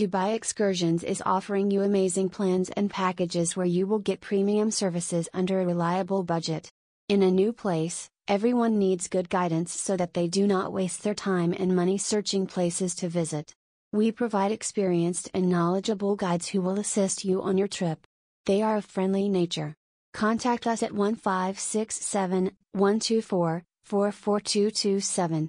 Dubai Excursions is offering you amazing plans and packages where you will get premium services under a reliable budget. In a new place, everyone needs good guidance so that they do not waste their time and money searching places to visit. We provide experienced and knowledgeable guides who will assist you on your trip. They are of friendly nature. Contact us at 1567 124 44227.